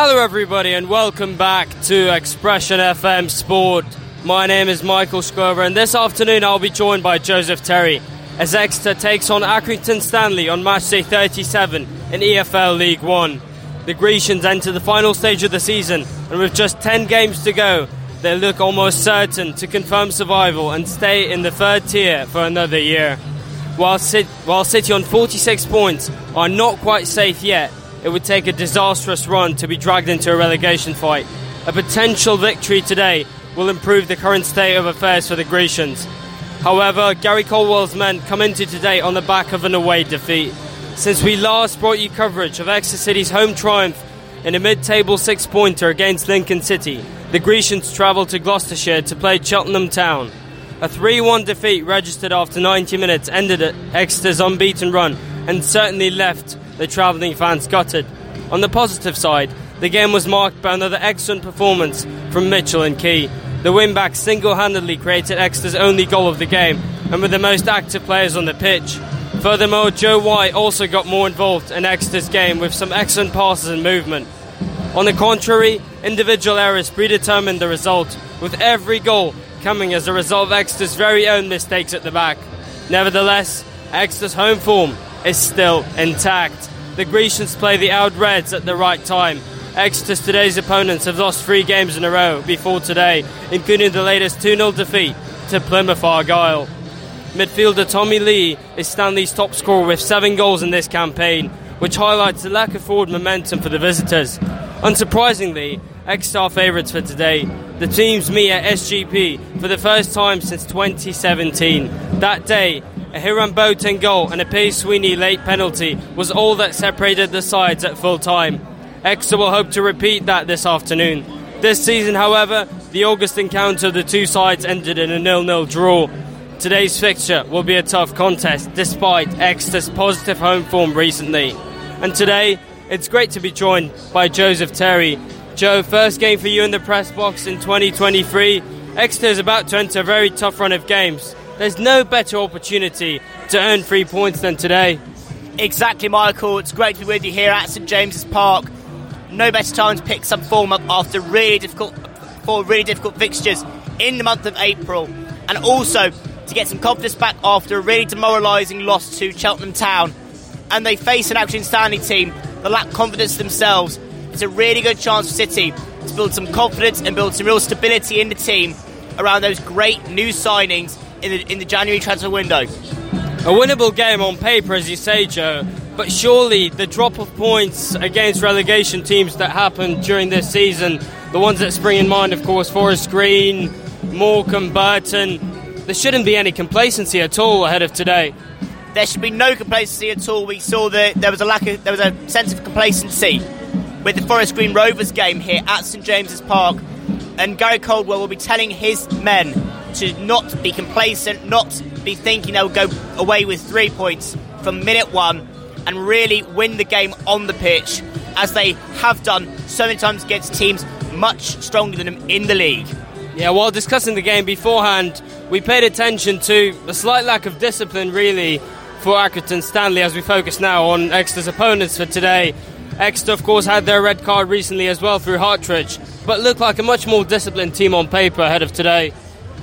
Hello, everybody, and welcome back to Expression FM Sport. My name is Michael Shklover, and this afternoon I'll be joined by Joseph Terry as Exeter takes on Accrington Stanley on match day 37 in EFL League One. The Grecians enter the final stage of the season, and with just 10 games to go, they look almost certain to confirm survival and stay in the third tier for another year. While City on 46 points are not quite safe yet, it would take a disastrous run to be dragged into a relegation fight. A potential victory today will improve the current state of affairs for the Grecians. However, Gary Caldwell's men come into today on the back of an away defeat. Since we last brought you coverage of Exeter City's home triumph in a mid table six pointer against Lincoln City, the Grecians travelled to Gloucestershire to play Cheltenham Town. A 3 1 defeat registered after 90 minutes ended Exeter's unbeaten run and certainly left the travelling fans gutted. On the positive side, the game was marked by another excellent performance from Mitchell and Key. The win-back single handedly created Exeter's only goal of the game and were the most active players on the pitch. Furthermore, Joe White also got more involved in Exeter's game with some excellent passes and movement. On the contrary, individual errors predetermined the result, with every goal coming as a result of Exeter's very own mistakes at the back. Nevertheless, Exeter's home form is still intact. The Grecians play the Owd Reds at the right time. Exeter's today's opponents have lost three games in a row before today, including the latest 2 0 defeat to Plymouth Argyle. Midfielder Tommy Leigh is Stanley's top scorer with seven goals in this campaign, which highlights the lack of forward momentum for the visitors. Unsurprisingly, Exeter favourites for today. The teams meet at SJP for the first time since 2017. That day, a Hiram Boateng goal and a Pierce Sweeney late penalty was all that separated the sides at full time. Exeter will hope to repeat that this afternoon. This season, however, the August encounter of the two sides ended in a nil-nil draw. Today's fixture will be a tough contest despite Exeter's positive home form recently. And today, it's great to be joined by Joseph Terry. Joe, first game for you in the press box in 2023. Exeter is about to enter a very tough run of games. There's no better opportunity to earn three points than today. Exactly, Michael. It's great to be with you here at St James's Park. No better time to pick some form up after really difficult, four really difficult fixtures in the month of April, and also to get some confidence back after a really demoralising loss to Cheltenham Town. And they face an Accrington Stanley team that lack confidence themselves. It's a really good chance for City to build some confidence and build some real stability in the team around those great new signings in the, in the January transfer window. A winnable game on paper, as you say, Joe, but surely the drop of points against relegation teams that happened during this season, the ones that spring in mind, of course, Forest Green, Morecambe, Burton, there shouldn't be any complacency at all ahead of today. There should be no complacency at all. We saw that there was a lack of, there was a sense of complacency with the Forest Green Rovers game here at St James's Park, and Gary Caldwell will be telling his men to not be complacent, not be thinking they'll go away with three points from minute one and really win the game on the pitch as they have done so many times against teams much stronger than them in the league. Yeah, while discussing the game beforehand, we paid attention to a slight lack of discipline, really, for Accrington Stanley as we focus now on Exeter's opponents for today. Exeter, of course, had their red card recently as well through Hartridge, but looked like a much more disciplined team on paper ahead of today.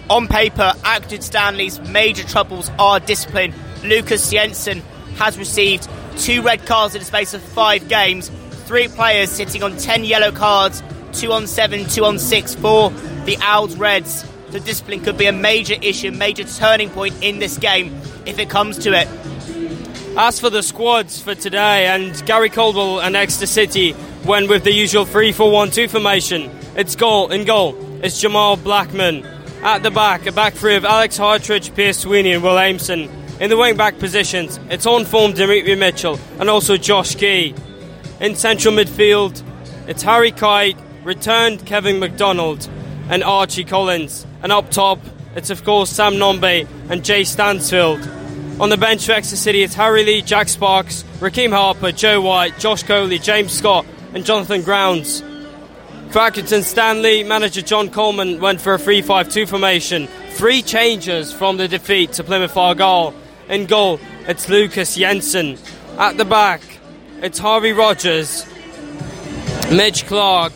On paper, Accrington Stanley's major troubles are discipline. Lukas Jensen has received two red cards in the space of five games, three players sitting on 10 yellow cards, two on seven, two on six for the Owd Reds. So discipline could be a major issue, major turning point in this game if it comes to it. As for the squads for today, and Gary Caldwell and Exeter City went with the usual 3 4 1 2 formation. It's goal in goal. It's Jamal Blackman. At the back, a back three of Alex Hartridge, Pierce Sweeney, and Will Aimson. In the wing back positions, it's on form Dimitri Mitchell and also Josh Key. In central midfield, it's Harry Kite, returned Kevin McDonald, and Archie Collins. And up top, it's of course Sam Nombe and Jay Stansfield. On the bench for Exeter City, it's Harry Lee, Jack Sparks, Raheem Harper, Joe White, Josh Coley, James Scott, and Jonathan Grounds. For Accrington Stanley, manager John Coleman went for a 3 5 2 formation. Three changes from the defeat to Plymouth Argyle. In goal, it's Lukas Jensen. At the back, it's Harvey Rodgers. Mitch Clark,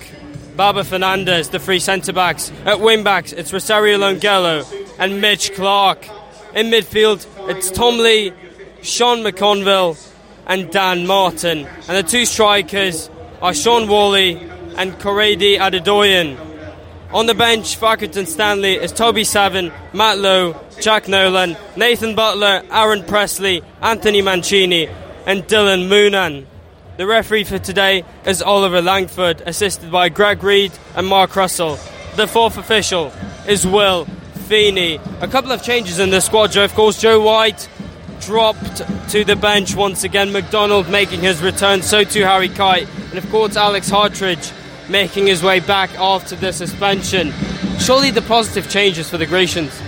Baba Fernandes, the three centre backs. At wing backs, it's Rosaire Longelo and Mitch Clark. In midfield, it's Tom Leigh, Sean McConville, and Dan Martin. And the two strikers are Shaun Whalley and Korede Adedoyin. On the bench for Accrington Stanley is Toby Savin, Matt Lowe, Jack Nolan, Nathan Butler, Aaron Pressley, Anthony Mancini, and Dylan Moonan. The referee for today is Oliver Langford, assisted by Greg Reed and Mark Russell. The fourth official is Will Feeney. A couple of changes in the squad, Joe. Of course, Joe White dropped to the bench once again. McDonald making his return, so too Harry Kite. And of course, Alex Hartridge making his way back after the suspension. Surely the positive changes for the Grecians.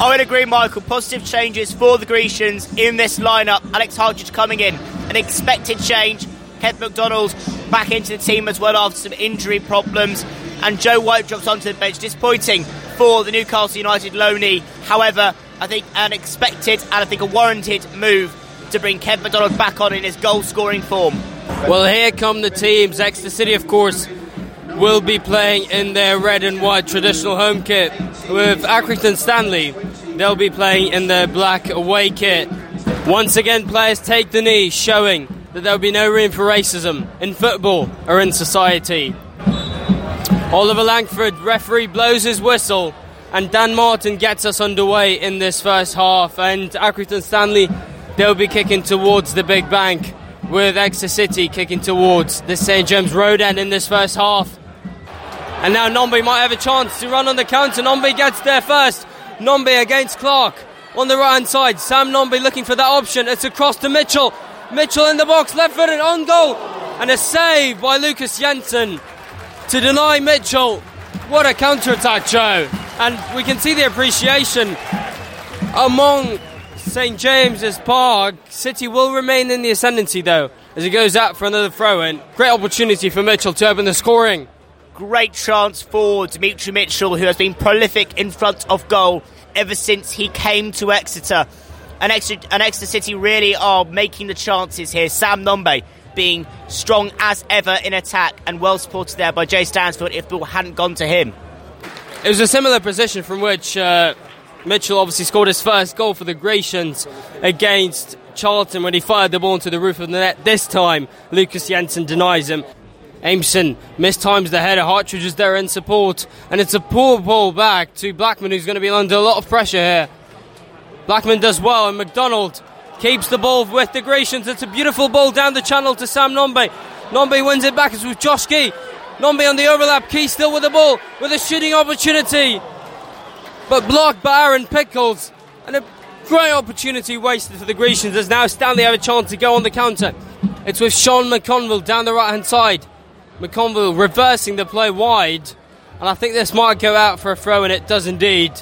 I would agree, Michael. Positive changes for the Grecians in this lineup. Alex Hartridge coming in, an expected change. Kev McDonald back into the team as well after some injury problems. And Joe White drops onto the bench. Disappointing for the Newcastle United loanee. However, I think an expected and I think a warranted move to bring Kev McDonald back on in his goal scoring form. Well, here come the teams. Exeter City, of course, will be playing in their red and white traditional home kit. With Accrington Stanley, they'll be playing in their black away kit. Once again, players take the knee, showing that there'll be no room for racism in football or in society. Oliver Langford, referee, blows his whistle, and Dan Martin gets us underway in this first half. And Accrington Stanley, they'll be kicking towards the big bank with Exeter City kicking towards the St James Road end in this first half. And now Nombe might have a chance to run on the counter. Nombe gets there first. Nombe against Clark on the right hand side. Sam Nombe looking for that option. It's across to Mitchell. Mitchell in the box, left footed on goal. And a save by Lukas Jensen to deny Mitchell. What a counter attack, Joe. And we can see the appreciation among St James's Park. City will remain in the ascendancy though as he goes out for another throw in. Great opportunity for Mitchell to open the scoring. Great chance for Dimitri Mitchell, who has been prolific in front of goal ever since he came to Exeter. And Exeter, and Exeter City really are making the chances here. Sam Nombe being strong as ever in attack and well supported there by Jay Stansfield if the ball hadn't gone to him. It was a similar position from which uh, Mitchell obviously scored his first goal for the Grecians against Charlton when he fired the ball into the roof of the net. This time, Lukas Jensen denies him. Aimson mistimes the header. Hartridge is there in support, and it's a poor ball back to Blackman, who's going to be under a lot of pressure here. Blackman does well, and McDonald keeps the ball with the Grecians. It's a beautiful ball down the channel to Sam Nombe. Nombe wins it back. It's with Josh Key. Nombe on the overlap. Key still with the ball with a shooting opportunity, but blocked by Aaron Pickles. And a great opportunity wasted for the Grecians as now Stanley have a chance to go on the counter. It's with Sean McConville down the right hand side. McConville reversing the play wide, and I think this might go out for a throw, and it does indeed.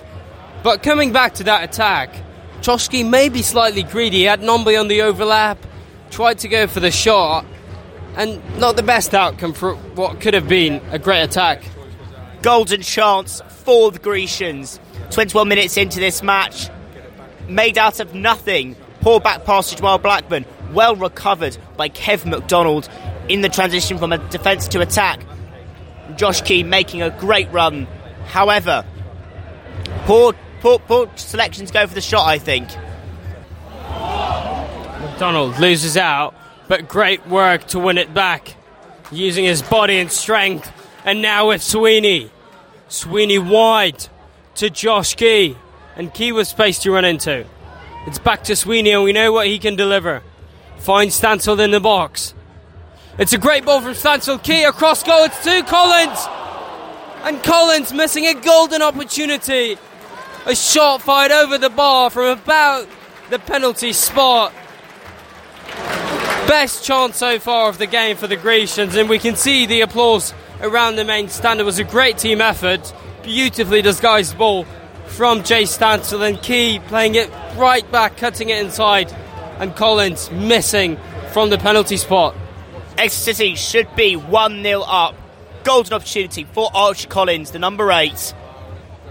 But coming back to that attack, Josh Key may be slightly greedy. He had Nombe on the overlap, tried to go for the shot, and not the best outcome for what could have been a great attack. Golden chance for the Grecians. 21 minutes into this match, made out of nothing. Poor back pass to Jamal Blackman, well recovered by Kev McDonald in the transition from a defence to attack. Josh Key making a great run. However, poor, poor, poor selections go for the shot, I think. McDonald loses out, but great work to win it back, using his body and strength. And now with Sweeney. Sweeney wide to Josh Key. And Key with space to run into. It's back to Sweeney, and we know what he can deliver. Finds Stansfield in the box. It's a great ball from Stansfield. Key across goal. It's to Collins. And Collins missing a golden opportunity. A shot fired over the bar from about the penalty spot. Best chance so far of the game for the Grecians, and we can see the applause around the main stand. It was a great team effort. Beautifully disguised ball from Jay Stansfield and Key playing it right back, cutting it inside, and Collins missing from the penalty spot. Exeter City should be 1 0 up. Golden opportunity for Archie Collins, the number 8.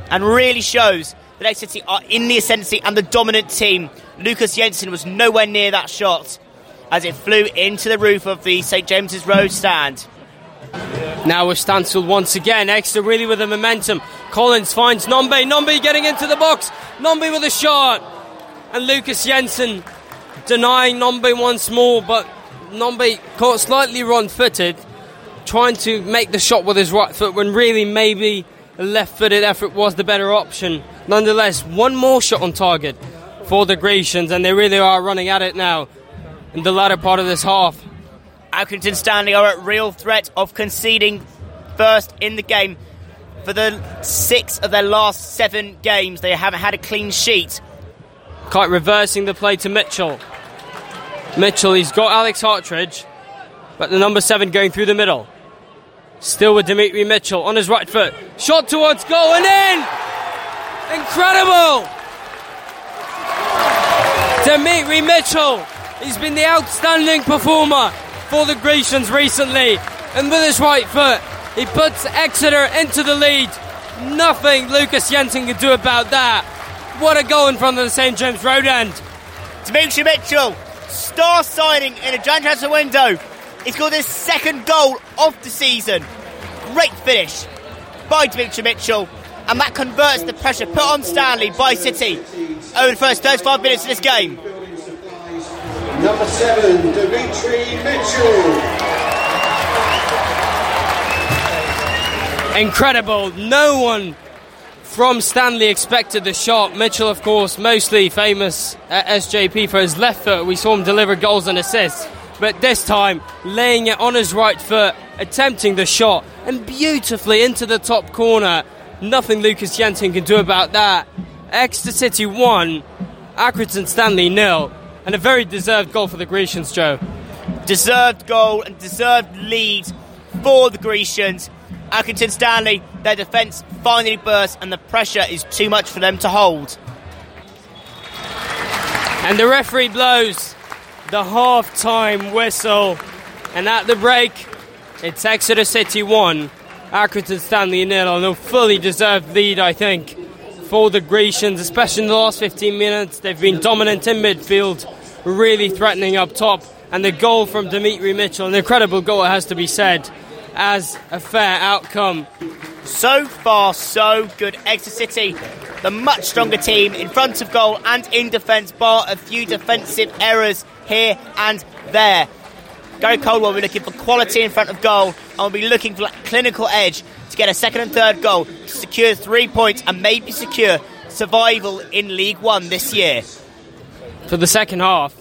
And really shows that Exeter City are in the ascendancy and the dominant team. Lukas Jensen was nowhere near that shot as it flew into the roof of the St James's Road stand. Now with Stansfield once again, Exeter really with the momentum. Collins finds Nombe, Nombe getting into the box, Nombe with a shot, and Lukas Jensen denying Nombe once more, but Nombe caught slightly wrong footed, trying to make the shot with his right foot when really maybe a left footed effort was the better option. Nonetheless, one more shot on target for the Grecians, and they really are running at it now in the latter part of this half. Accrington Stanley are at real threat of conceding first in the game. For the six of their last seven games, they haven't had a clean sheet. Kite reversing the play to Mitchell. Mitchell, he's got Alex Hartridge, but the number seven going through the middle. Still with Dimitri Mitchell on his right foot. Shot towards goal and in! Incredible! Dimitri Mitchell, he's been the outstanding performer for the Grecians recently. And with his right foot, he puts Exeter into the lead. Nothing Lukas Jensen can do about that. What a goal in front of the St James Road end. Dimitri Mitchell, star signing in a Jan transfer window. He's got his second goal of the season. Great finish by Dimitri Mitchell. And that converts the pressure put on Stanley by City over the first 35 minutes of this game. Number seven, Dimitri Mitchell. Incredible. No one from Stanley expected the shot. Mitchell, of course, mostly famous at SJP for his left foot. We saw him deliver goals and assists. But this time, laying it on his right foot, attempting the shot, and beautifully into the top corner. Nothing Lukas Jensen can do about that. Exeter City 1, Accrington Stanley nil, and a very deserved goal for the Grecians, Joe. Deserved goal and deserved lead for the Grecians. Accrington Stanley, their defence finally burst, and the pressure is too much for them to hold. And the referee blows the half time whistle. And at the break, it's Exeter City 1, Accrington Stanley nil, and a fully deserved lead, I think, for the Grecians, especially in the last 15 minutes. They've been dominant in midfield, really threatening up top. And the goal from Dimitri Mitchell, an incredible goal, it has to be said, as a fair outcome. So far, so good. Exeter City, the much stronger team in front of goal and in defence, bar a few defensive errors here and there. Gary Caldwell will be looking for quality in front of goal and will be looking for that clinical edge to get a second and third goal to secure three points and maybe secure survival in League One this year. For the second half,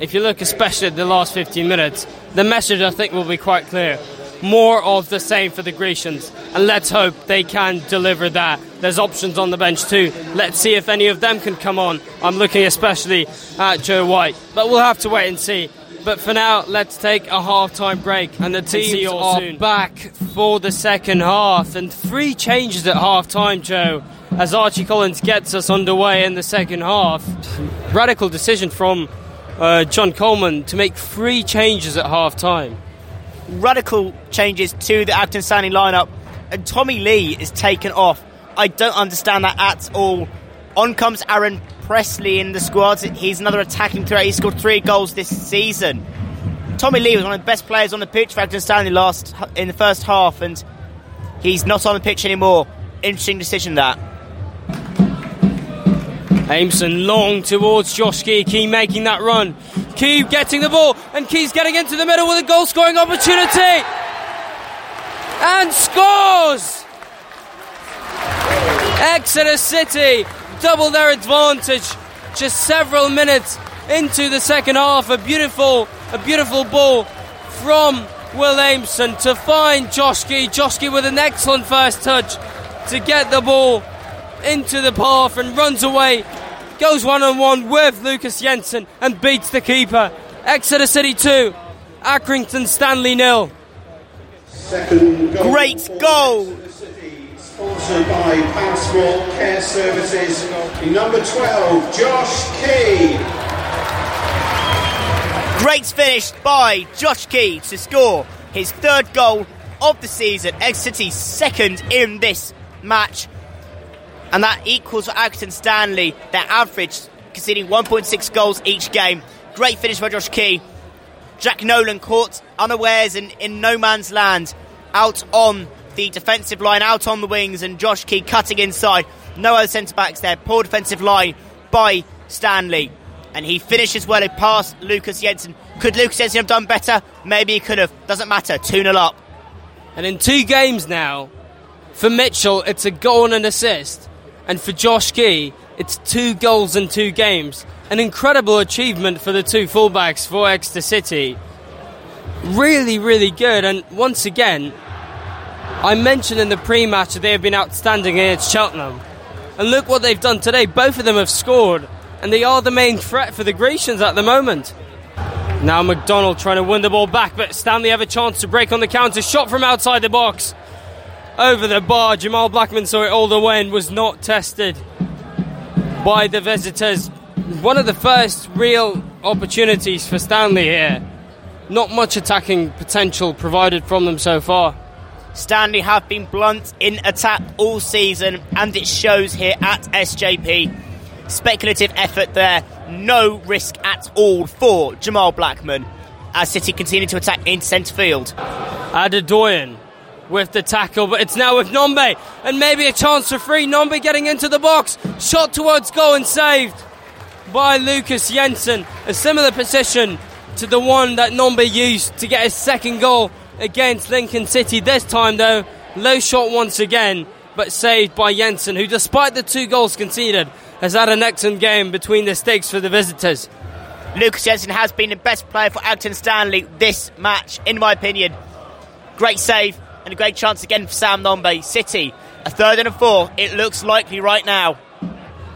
if you look especially at the last 15 minutes, the message I think will be quite clear. More of the same for the Grecians, and let's hope they can deliver that. There's options on the bench too. Let's see if any of them can come on. I'm looking especially at Joe White, but we'll have to wait and see. But for now, let's take a half-time break, and the teams are soon. back for the second half, and three changes at half-time, Joe, as Archie Collins gets us underway in the second half. Radical decision from uh, John Coleman to make three changes at half-time. Radical changes to the Accrington Stanley lineup, and Tommy Leigh is taken off. I don't understand that at all. On comes Aaron Pressley in the squad. He's another attacking threat. He scored three goals this season. Tommy Leigh was one of the best players on the pitch for Accrington Stanley last in the first half, and he's not on the pitch anymore. Interesting decision that. Aimson long towards Josh Key. Key making that run. Key getting the ball, and Key's getting into the middle with a goal scoring opportunity. And scores! Exeter City double their advantage just several minutes into the second half. A beautiful, a beautiful ball from Will Aimson to find Josh Key. Josh with an excellent first touch to get the ball into the path and runs away. Goes one on one with Lukas Jensen and beats the keeper. Exeter City 2, Accrington Stanley nil. Goal Great goal. Sponsored by Passport Care Services. Number 12, Josh Key. Great finish by Josh Key to score his third goal of the season. Exeter City second in this match. And that equals for Accrington Stanley their average, conceding 1.6 goals each game. Great finish by Josh Key. Jack Nolan caught unawares in, in no man's land out on the defensive line, out on the wings, and Josh Key cutting inside. No other centre backs there. Poor defensive line by Stanley. And he finishes well past Lukas Jensen. Could Lukas Jensen have done better? Maybe he could have. Doesn't matter. 2 0 up. And in two games now, for Mitchell, it's a goal and an assist. And for Josh Key, it's two goals in two games. An incredible achievement for the two fullbacks for Exeter City. Really, really good. And once again, I mentioned in the pre match that they have been outstanding against Cheltenham. And look what they've done today. Both of them have scored. And they are the main threat for the Grecians at the moment. Now McDonald trying to win the ball back, but Stanley have a chance to break on the counter. Shot from outside the box. Over the bar. Jamal Blackman saw it all the way and was not tested by the visitors. One of the first real opportunities for Stanley here. Not much attacking potential provided from them so far. Stanley have been blunt in attack all season, and it shows here at SJP. Speculative effort there, no risk at all for Jamal Blackman as City continue to attack in centre field. Adedoyin with the tackle, but it's now with Nombe, and maybe a chance for free. Nombe getting into the box, shot towards goal and saved by Lukas Jensen. A similar position to the one that Nombe used to get his second goal against Lincoln City. This time, though, low shot once again, but saved by Jensen, who, despite the two goals conceded, has had an excellent game between the stakes for the visitors. Lukas Jensen has been the best player for Accrington Stanley this match, in my opinion. Great save and a great chance again for Sam Nombe. City, a third and a four. It looks likely right now.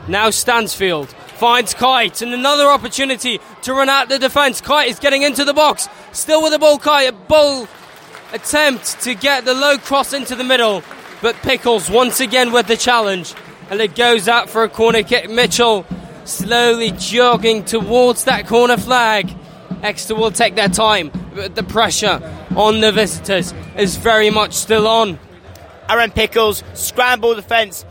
Now Stansfield finds Kite and another opportunity to run out the defence. Kite is getting into the box. Still with the ball, Kite. A ball attempt to get the low cross into the middle. But Pickles once again with the challenge. And it goes out for a corner kick. Mitchell slowly jogging towards that corner flag. Exeter will take their time, but the pressure on the visitors is very much still on. Aaron Pickles, scramble defence,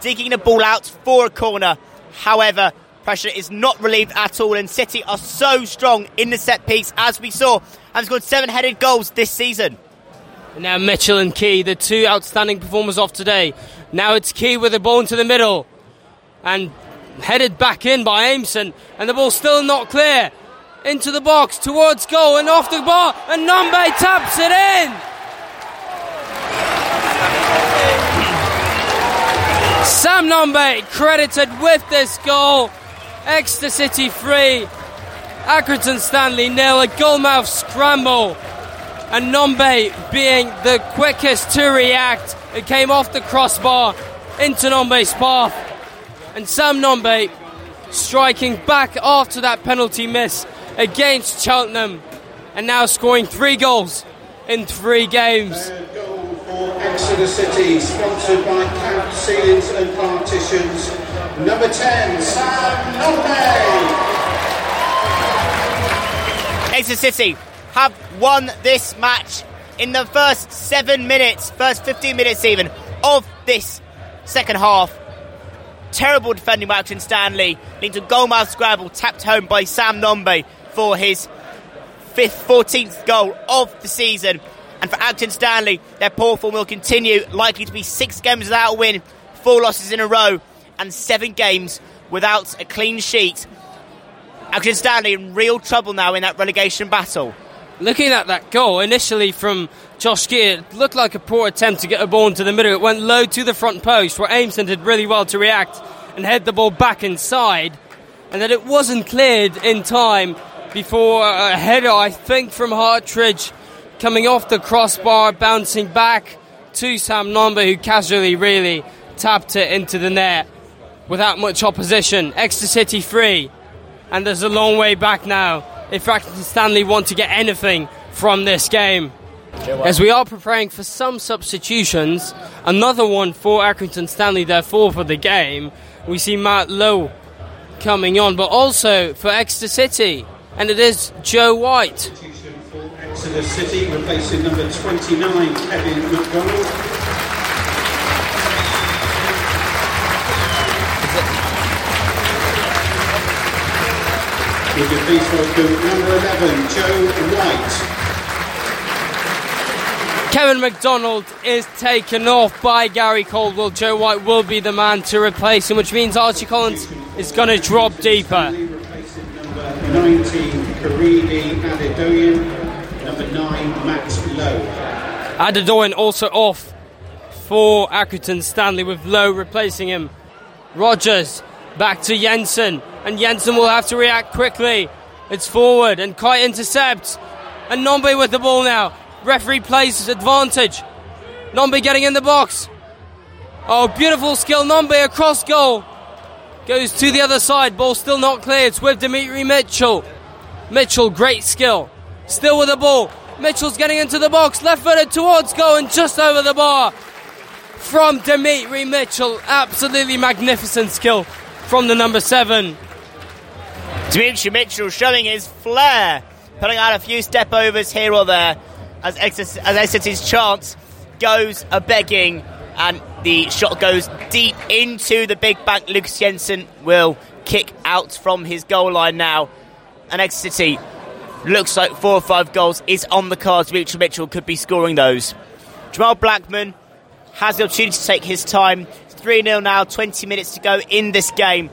digging the ball out for a corner. However, pressure is not relieved at all, and City are so strong in the set piece, as we saw, and scored seven headed goals this season. Now Mitchell and Key, the two outstanding performers of today. Now it's Key with the ball into the middle, and headed back in by Aimson, and the ball still not clear. Into the box, towards goal, and off the bar, and Nombe taps it in! Sam Nombe credited with this goal. Exeter City 3, Accrington Stanley nil, a goalmouth scramble. And Nombe being the quickest to react. It came off the crossbar into Nombe's path. And Sam Nombe striking back after that penalty miss against Cheltenham and now scoring three goals in three games. Goal for Exeter City, sponsored by Camp Ceilings and Partitions. Number 10, Sam Nombe. Exeter City have won this match in the first seven minutes, first 15 minutes even, of this second half. Terrible defending by Accrington Stanley, leading to goalmouth scramble tapped home by Sam Nombe for his fifth, 14th goal of the season. And for Accrington Stanley, their poor form will continue, likely to be six games without a win, four losses in a row, and seven games without a clean sheet. Accrington Stanley in real trouble now in that relegation battle. Looking at that goal initially from Josh Key, it looked like a poor attempt to get a ball into the middle. It went low to the front post where Aimson did really well to react and head the ball back inside. And that it wasn't cleared in time before uh, a header, I think, from Hartridge coming off the crossbar, bouncing back to Sam Nombe, who casually really tapped it into the net without much opposition. Exeter City free, and there's a long way back now if Accrington Stanley want to get anything from this game. As we are preparing for some substitutions, another one for Accrington Stanley, therefore, for the game, we see Matt Lowe coming on, but also for Exeter City, and it is Joe White. For Exeter City, replacing number 29, Kevin McDonald. Would you please welcome number 11, Joe White. Kevin McDonald is taken off by Gary Caldwell. Joe White will be the man to replace him, which means Archie Collins is going to drop deeper. Number 19, Korede Adedoyin. Number 9, Max Lowe. Adedoyin also off for Accrington Stanley with Lowe replacing him. Rodgers back to Jensen, and Jensen will have to react quickly. It's forward, and Kite intercepts. And Nombe with the ball now. Referee plays advantage. Nombe getting in the box. Oh, beautiful skill. Nombe across goal. Goes to the other side. Ball still not clear. It's with Dimitri Mitchell. Mitchell, great skill. Still with the ball. Mitchell's getting into the box. Left footed towards goal and just over the bar. From Dimitri Mitchell. Absolutely magnificent skill from the number seven. Dimitri Mitchell showing his flair, putting out a few step overs here or there as as Exeter's chance goes a begging and the shot goes deep into the big bank. Lukas Jensen will kick out from his goal line now. And Exeter City looks like four or five goals is on the cards. Dimitri Mitchell could be scoring those. Jamal Blackman has the opportunity to take his time. 3 0 now, 20 minutes to go in this game.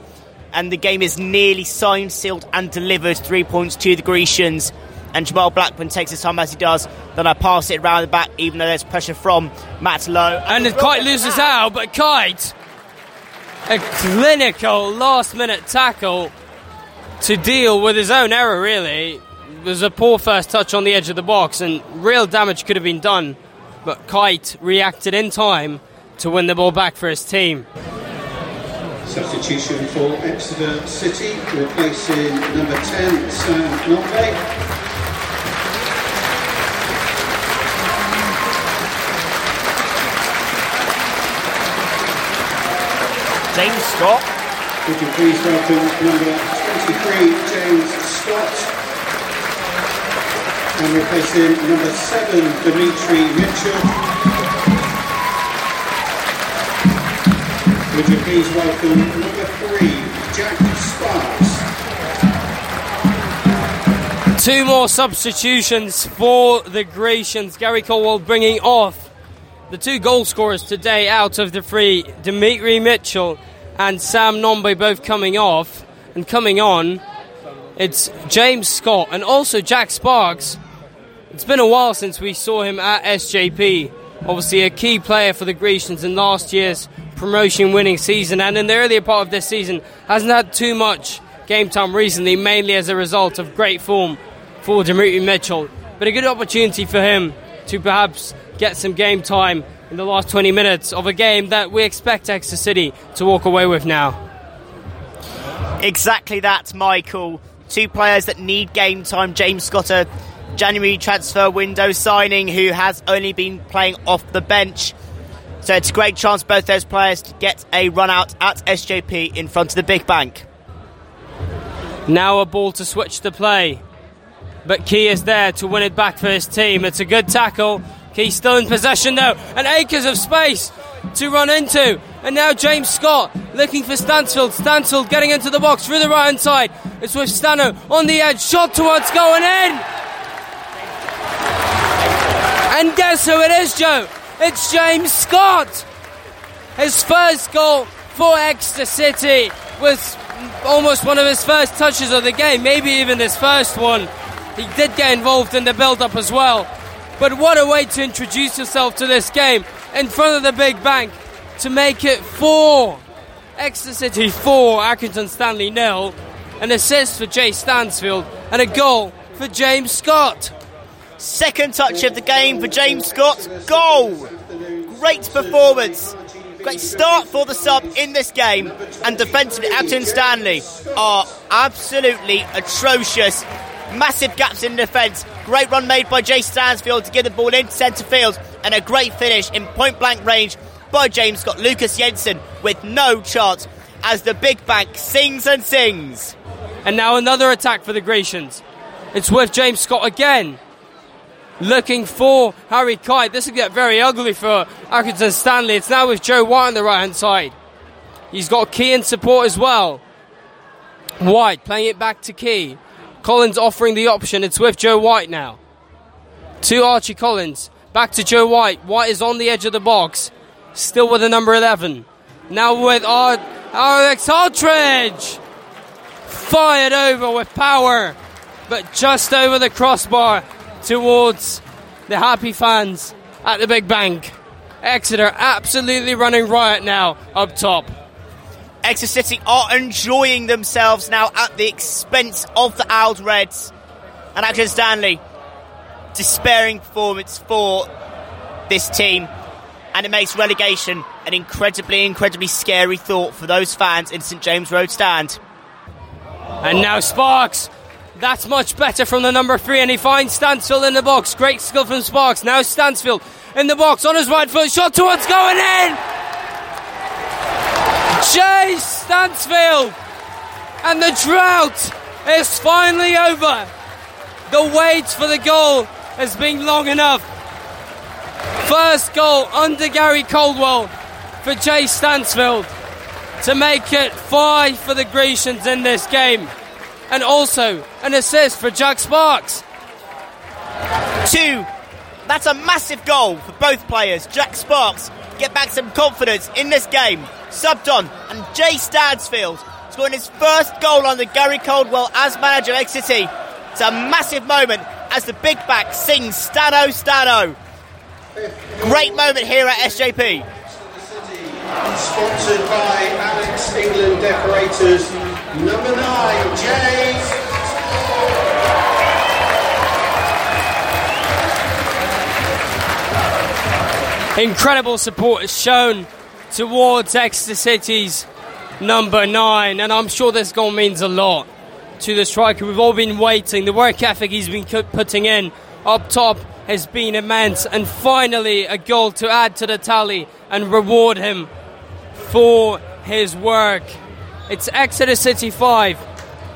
And the game is nearly signed, sealed, and delivered. Three points to the Grecians. And Jamal Blackman takes his time as he does. Then I pass it around the back, even though there's pressure from Matt Lowe. And it Kite loses out, but Kite, a clinical last minute tackle to deal with his own error, really. It was a poor first touch on the edge of the box, and real damage could have been done. But Kite reacted in time to win the ball back for his team. Substitution for Exeter City, replacing number 10, Sam Nombe. James Scott. Would you please welcome number 23, James Scott. And replacing number 7, Dimitri Mitchell. Would you please welcome number 3, Jack Sparks. Two more substitutions for the Grecians. Gary Caldwell bringing off the two goal scorers today out of the three, Dimitri Mitchell and Sam Nombe, both coming off and coming on. It's James Scott and also Jack Sparks. It's been a while since we saw him at SJP. Obviously, a key player for the Grecians in last year's promotion winning season, and in the earlier part of this season, hasn't had too much game time recently, mainly as a result of great form for Dimitri Mitchell. But a good opportunity for him to perhaps get some game time in the last 20 minutes of a game that we expect Exeter City to walk away with now. Exactly that, Michael. Two players that need game time. James Scott, a January transfer window signing who has only been playing off the bench. So it's a great chance both those players to get a run out at SJP in front of the big bank. Now a ball to switch the play. But Key is there to win it back for his team. It's a good tackle He's still in possession though, and acres of space to run into. And now James Scott looking for Stansfield. Stansfield getting into the box through the right hand side. It's with Stano on the edge, shot towards going in. And guess who it is, Joe? It's James Scott. His first goal for Exeter City was almost one of his first touches of the game, maybe even his first one. He did get involved in the build up as well. But what a way to introduce yourself to this game in front of the big bank to make it four. Exeter City four, Accrington Stanley nil. An assist for Jay Stansfield and a goal for James Scott. Second touch of the game for James Scott. Goal! Great performance. Great start for the sub in this game. And defensively, Accrington Stanley are absolutely atrocious. Massive gaps in defence. Great run made by Jay Stansfield to get the ball into centre field. And a great finish in point blank range by James Scott. Lukas Jensen with no chance as the big bank sings and sings. And now another attack for the Grecians. It's with James Scott again. Looking for Harry Kite. This will get very ugly for Accrington Stanley. It's now with Joe White on the right hand side. He's got Key in support as well. White playing it back to Key. Collins offering the option. It's with Joe White now. To Archie Collins. Back to Joe White. White is on the edge of the box. Still with the number 11. Now with our Alex Hartridge. Fired over with power. But just over the crossbar towards the happy fans at the Big Bank. Exeter absolutely running riot now up top. Exeter City are enjoying themselves now at the expense of the Owd Reds. And Accrington Stanley, despairing performance for this team. And it makes relegation an incredibly, incredibly scary thought for those fans in St James Road stand. And now Sparks. That's much better from the number three, and he finds Stansfield in the box. Great skill from Sparks. Now Stansfield in the box on his right foot. Shot towards going in. Jay Stansfield. And the drought is finally over. The wait for the goal has been long enough. First goal under Gary Caldwell for Jay Stansfield to make it five for the Grecians in this game. And also an assist for Jack Sparks. Two. That's a massive goal for both players. Jack Sparks get back some confidence in this game. Subbed on, and Jay Stansfield scoring his first goal under Gary Caldwell as manager of Exeter City. It's a massive moment as the big back sings Stano Stano. Great moment here at SJP. Sponsored by Alex England Decorators. Number nine, Jay. Incredible support is shown towards Exeter City's number nine, and I'm sure this goal means a lot to the striker. We've all been waiting. The work ethic he's been putting in up top has been immense, and finally a goal to add to the tally and reward him for his work. It's Exeter City 5,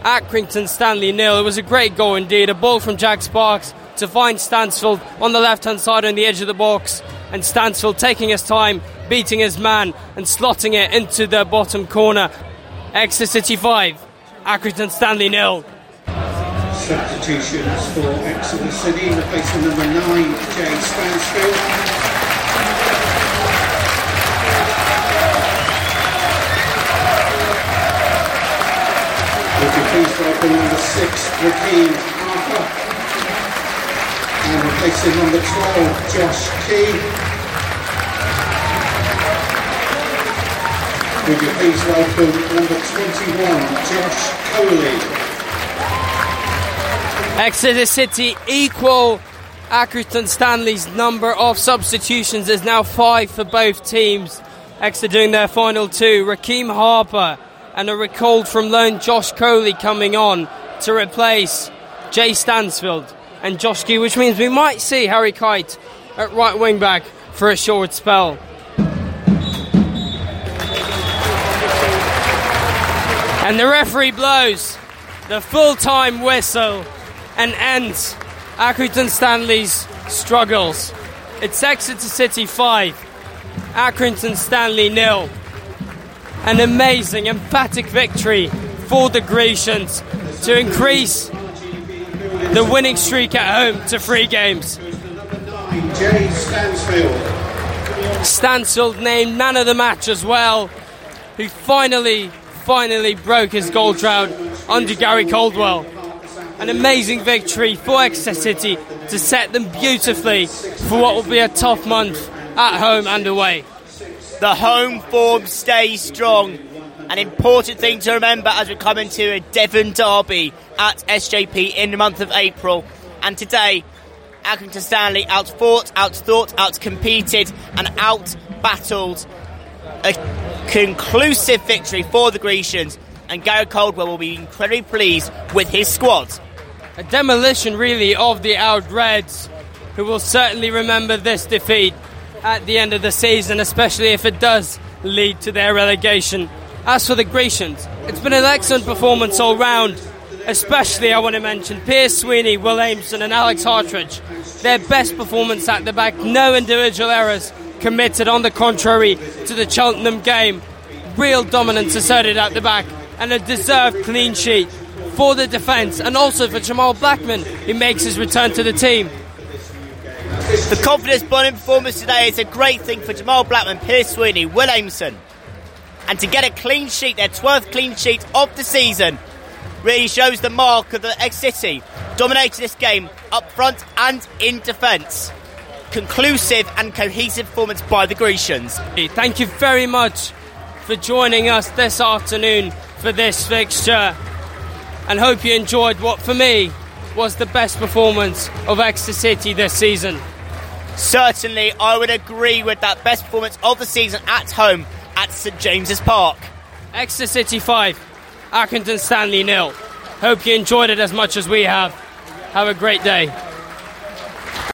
Accrington Stanley nil. It was a great goal indeed. A ball from Jack Sparks to find Stansfield on the left hand side on the edge of the box. And Stansfield taking his time, beating his man, and slotting it into the bottom corner. Exeter City 5, Accrington Stanley nil. Substitutions for Exeter City. In replacing number nine, Jay Stansfield. Would you please welcome number six, Raheem Harper. And replacing number 12, Josh Key. Would you please welcome number 21, Josh Coley. Exeter City equal Accrington Stanley's number of substitutions is now five for both teams. Exeter doing their final two. Raheem Harper and a recalled from loan Josh Coley coming on to replace Jay Stansfield and Josh Key, which means we might see Harry Kite at right wing back for a short spell. And the referee blows the full time whistle and ends Accrington Stanley's struggles. It's Exeter City 5, Accrington Stanley nil. An amazing, emphatic victory for the Grecians to increase the winning streak at home to three games. Jay Stansfield. Stansfield named man of the match as well, who finally, finally broke his goal drought under Gary Caldwell. An amazing victory for Exeter City to set them beautifully for what will be a tough month at home and away. The home form stays strong. An important thing to remember as we come into a Devon derby at SJP in the month of April. And today, Accrington Stanley outfought, outthought, outcompeted, and outbattled a conclusive victory for the Grecians. And Gary Caldwell will be incredibly pleased with his squad. A demolition, really, of the Owd Reds, who will certainly remember this defeat at the end of the season, especially if it does lead to their relegation. As for the Grecians, it's been an excellent performance all round. Especially, I want to mention Pierce Sweeney, Will Aimson, and Alex Hartridge. Their best performance at the back, no individual errors committed, on the contrary to the Cheltenham game. Real dominance asserted at the back, and a deserved clean sheet for the defence, and also for Jamal Blackman, who makes his return to the team. The confidence bonding performance today is a great thing for Jamal Blackman, Pierce Sweeney, Will Aimson. And to get a clean sheet, their 12th clean sheet of the season, really shows the mark of the Exeter City. Dominated this game up front and in defence. Conclusive and cohesive performance by the Grecians. Thank you very much for joining us this afternoon for this fixture. And hope you enjoyed what, for me, was the best performance of Exeter City this season. Certainly, I would agree with that best performance of the season at home at St James's Park. Exeter City 5, Accrington Stanley nil. Hope you enjoyed it as much as we have. Have a great day.